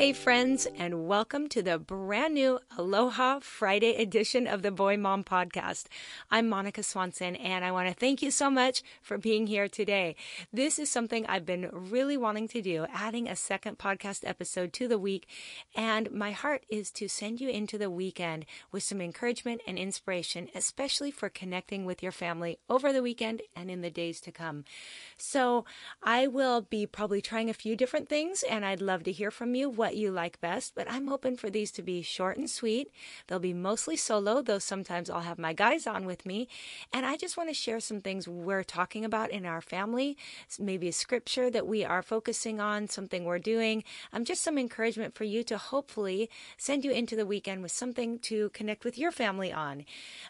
Hey, friends, and welcome to the brand new Aloha Friday edition of the Boy Mom Podcast. I'm Monica Swanson, and I want to thank you so much for being here today. This is something I've been really wanting to do, adding a second podcast episode to the week. And my heart is to send you into the weekend with some encouragement and inspiration, especially for connecting with your family over the weekend and in the days to come. So I will be probably trying a few different things, and I'd love to hear from you. What what you like best, but I'm hoping for these to be short and sweet. They'll be mostly solo, though sometimes I'll have my guys on with me. And I just want to share some things we're talking about in our family, maybe a scripture that we are focusing on, something we're doing. I'm um, just some encouragement for you to hopefully send you into the weekend with something to connect with your family on.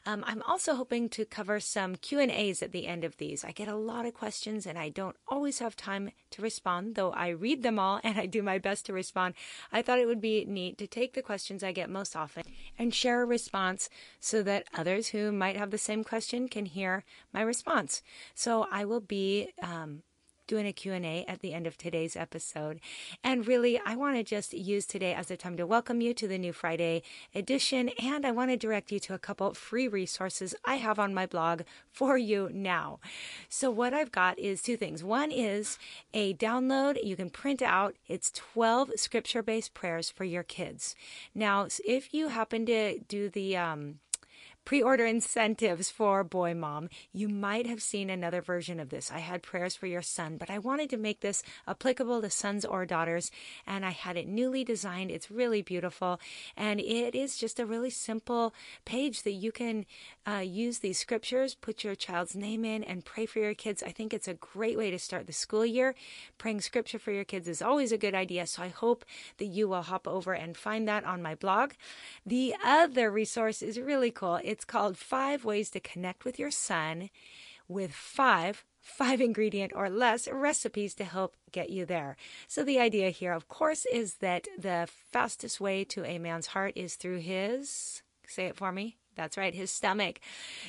Um, I'm also hoping to cover some Q and A's at the end of these. I get a lot of questions and I don't always have time to respond, though I read them all and I do my best to respond. I thought it would be neat to take the questions I get most often and share a response so that others who might have the same question can hear my response. So I will be um, doing a Q&A at the end of today's episode. And really, I want to just use today as a time to welcome you to the new Friday edition. And I want to direct you to a couple free resources I have on my blog for you now. So what I've got is two things. One is a download you can print out. It's 12 scripture-based prayers for your kids. Now, if you happen to do the, um, pre order incentives for Boy Mom, you might have seen another version of this. I had prayers for your son, but I wanted to make this applicable to sons or daughters, and I had it newly designed. It's really beautiful, and it is just a really simple page that you can uh, use these scriptures, put your child's name in, and pray for your kids. I think it's a great way to start the school year. Praying scripture for your kids is always a good idea, so I hope that you will hop over and find that on my blog. The other resource is really cool. It's called Five Ways to Connect with Your Son with five five ingredient or less recipes to help get you there. So the idea here of course is that the fastest way to a man's heart is through his say it for me that's right, his stomach.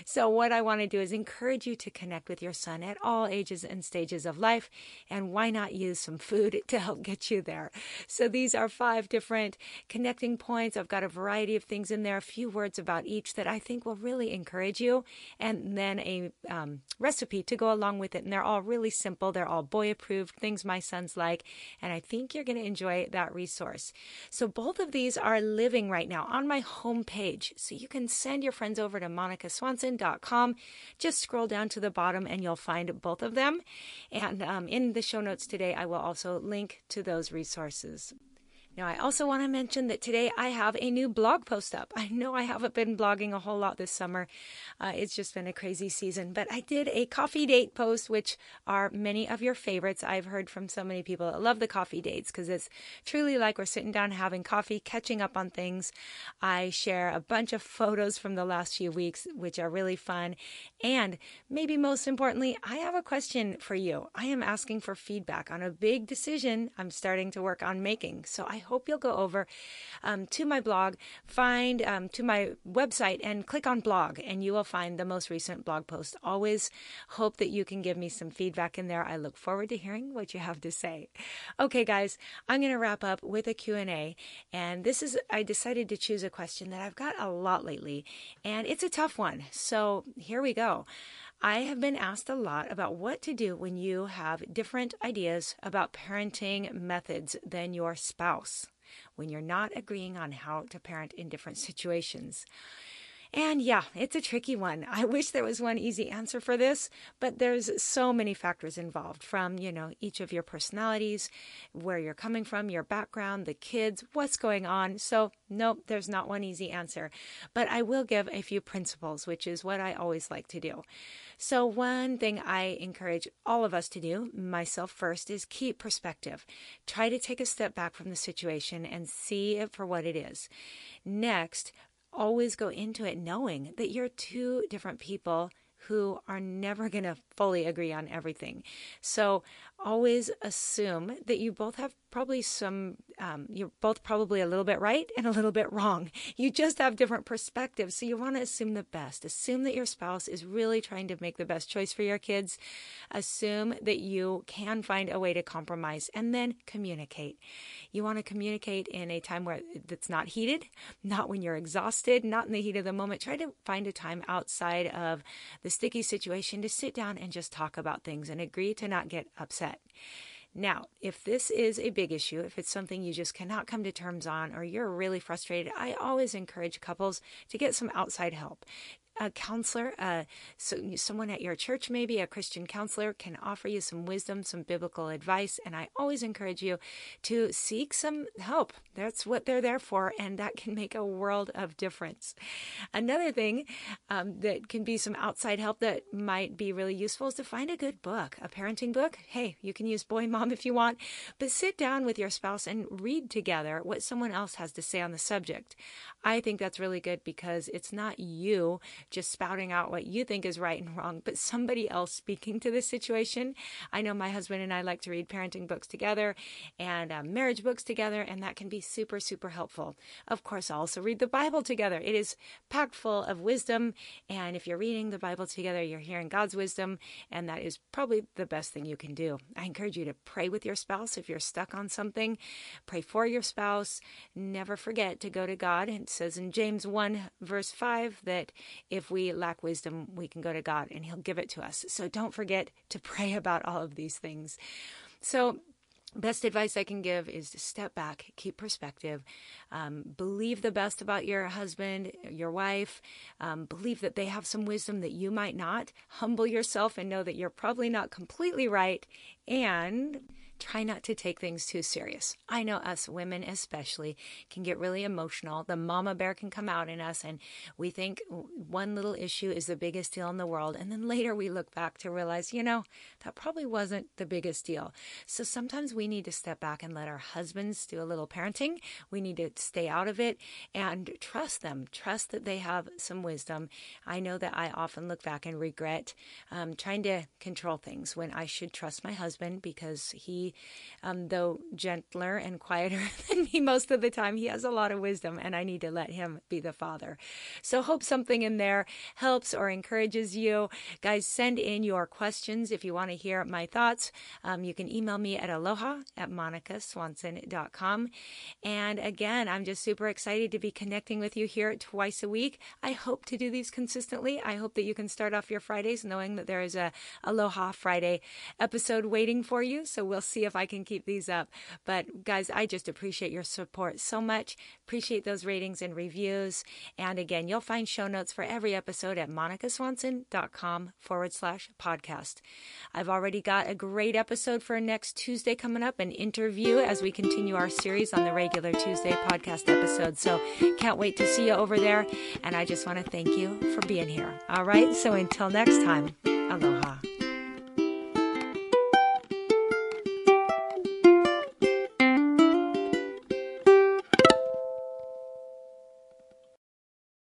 So, what I want to do is encourage you to connect with your son at all ages and stages of life. And why not use some food to help get you there? So, these are five different connecting points. I've got a variety of things in there, a few words about each that I think will really encourage you, and then a um, recipe to go along with it. And they're all really simple, they're all boy approved, things my sons like. And I think you're going to enjoy that resource. So, both of these are living right now on my homepage. So, you can send send your friends over to monicaswanson.com. Just scroll down to the bottom and you'll find both of them. And um, in the show notes today, I will also link to those resources. Now, I also want to mention that today I have a new blog post up. I know I haven't been blogging a whole lot this summer. Uh, it's just been a crazy season, but I did a coffee date post, which are many of your favorites. I've heard from so many people that love the coffee dates because it's truly like we're sitting down having coffee, catching up on things. I share a bunch of photos from the last few weeks, which are really fun. And maybe most importantly, I have a question for you. I am asking for feedback on a big decision I'm starting to work on making. So I hope you'll go over um, to my blog, find um, to my website, and click on blog, and you will find the most recent blog post. Always hope that you can give me some feedback in there. I look forward to hearing what you have to say. Okay, guys, I'm going to wrap up with a Q&A, and this is I decided to choose a question that I've got a lot lately, and it's a tough one. So here we go. I have been asked a lot about what to do when you have different ideas about parenting methods than your spouse, when you're not agreeing on how to parent in different situations. And yeah, it's a tricky one. I wish there was one easy answer for this, but there's so many factors involved from, you know, each of your personalities, where you're coming from, your background, the kids, what's going on. So, nope, there's not one easy answer. But I will give a few principles, which is what I always like to do. So, one thing I encourage all of us to do, myself first, is keep perspective. Try to take a step back from the situation and see it for what it is. Next, always go into it knowing that you're two different people who are never going to fully agree on everything. So always assume that you both have probably some, um, you're both probably a little bit right and a little bit wrong. You just have different perspectives. So you want to assume the best. Assume that your spouse is really trying to make the best choice for your kids. Assume that you can find a way to compromise and then communicate. You want to communicate in a time where it's not heated, not when you're exhausted, not in the heat of the moment. Try to find a time outside of the sticky situation to sit down and just talk about things and agree to not get upset. Now, if this is a big issue, if it's something you just cannot come to terms on, or you're really frustrated, I always encourage couples to get some outside help a counselor, uh, so someone at your church, maybe a Christian counselor, can offer you some wisdom, some biblical advice. And I always encourage you to seek some help. That's what they're there for, and that can make a world of difference. Another thing um, that can be some outside help that might be really useful is to find a good book, a parenting book. Hey, you can use Boy Mom if you want, but sit down with your spouse and read together what someone else has to say on the subject. I think that's really good because it's not you just spouting out what you think is right and wrong, but somebody else speaking to the situation. I know my husband and I like to read parenting books together and uh, marriage books together, and that can be super, super helpful. Of course, also read the Bible together. It is packed full of wisdom, and if you're reading the Bible together, you're hearing God's wisdom, and that is probably the best thing you can do. I encourage you to pray with your spouse if you're stuck on something. Pray for your spouse. Never forget to go to God It says in James 1, verse 5, that if we lack wisdom, we can go to God and He'll give it to us. So don't forget to pray about all of these things. So, best advice I can give is to step back, keep perspective, um, believe the best about your husband, your wife, um, believe that they have some wisdom that you might not. Humble yourself and know that you're probably not completely right. And try not to take things too serious. I know us women, especially, can get really emotional. The mama bear can come out in us, and we think one little issue is the biggest deal in the world. And then later we look back to realize, you know, that probably wasn't the biggest deal. So sometimes we need to step back and let our husbands do a little parenting. We need to stay out of it and trust them, trust that they have some wisdom. I know that I often look back and regret um, trying to control things when I should trust my husband because um, though gentler and quieter than me most of the time, he has a lot of wisdom, and I need to let him be the father. So, hope something in there helps or encourages you. Guys, send in your questions if you want to hear my thoughts. Um, you can email me at aloha at monicaswanson.com. And again, I'm just super excited to be connecting with you here twice a week. I hope to do these consistently. I hope that you can start off your Fridays knowing that there is a Aloha Friday episode waiting for you. So, we'll see see if I can keep these up. But guys, I just appreciate your support so much. Appreciate those ratings and reviews. And again, you'll find show notes for every episode at monicaswanson.com forward slash podcast. I've already got a great episode for next Tuesday coming up, an interview as we continue our series on the regular Tuesday podcast episode. So can't wait to see you over there. And I just want to thank you for being here. All right. So until next time, aloha.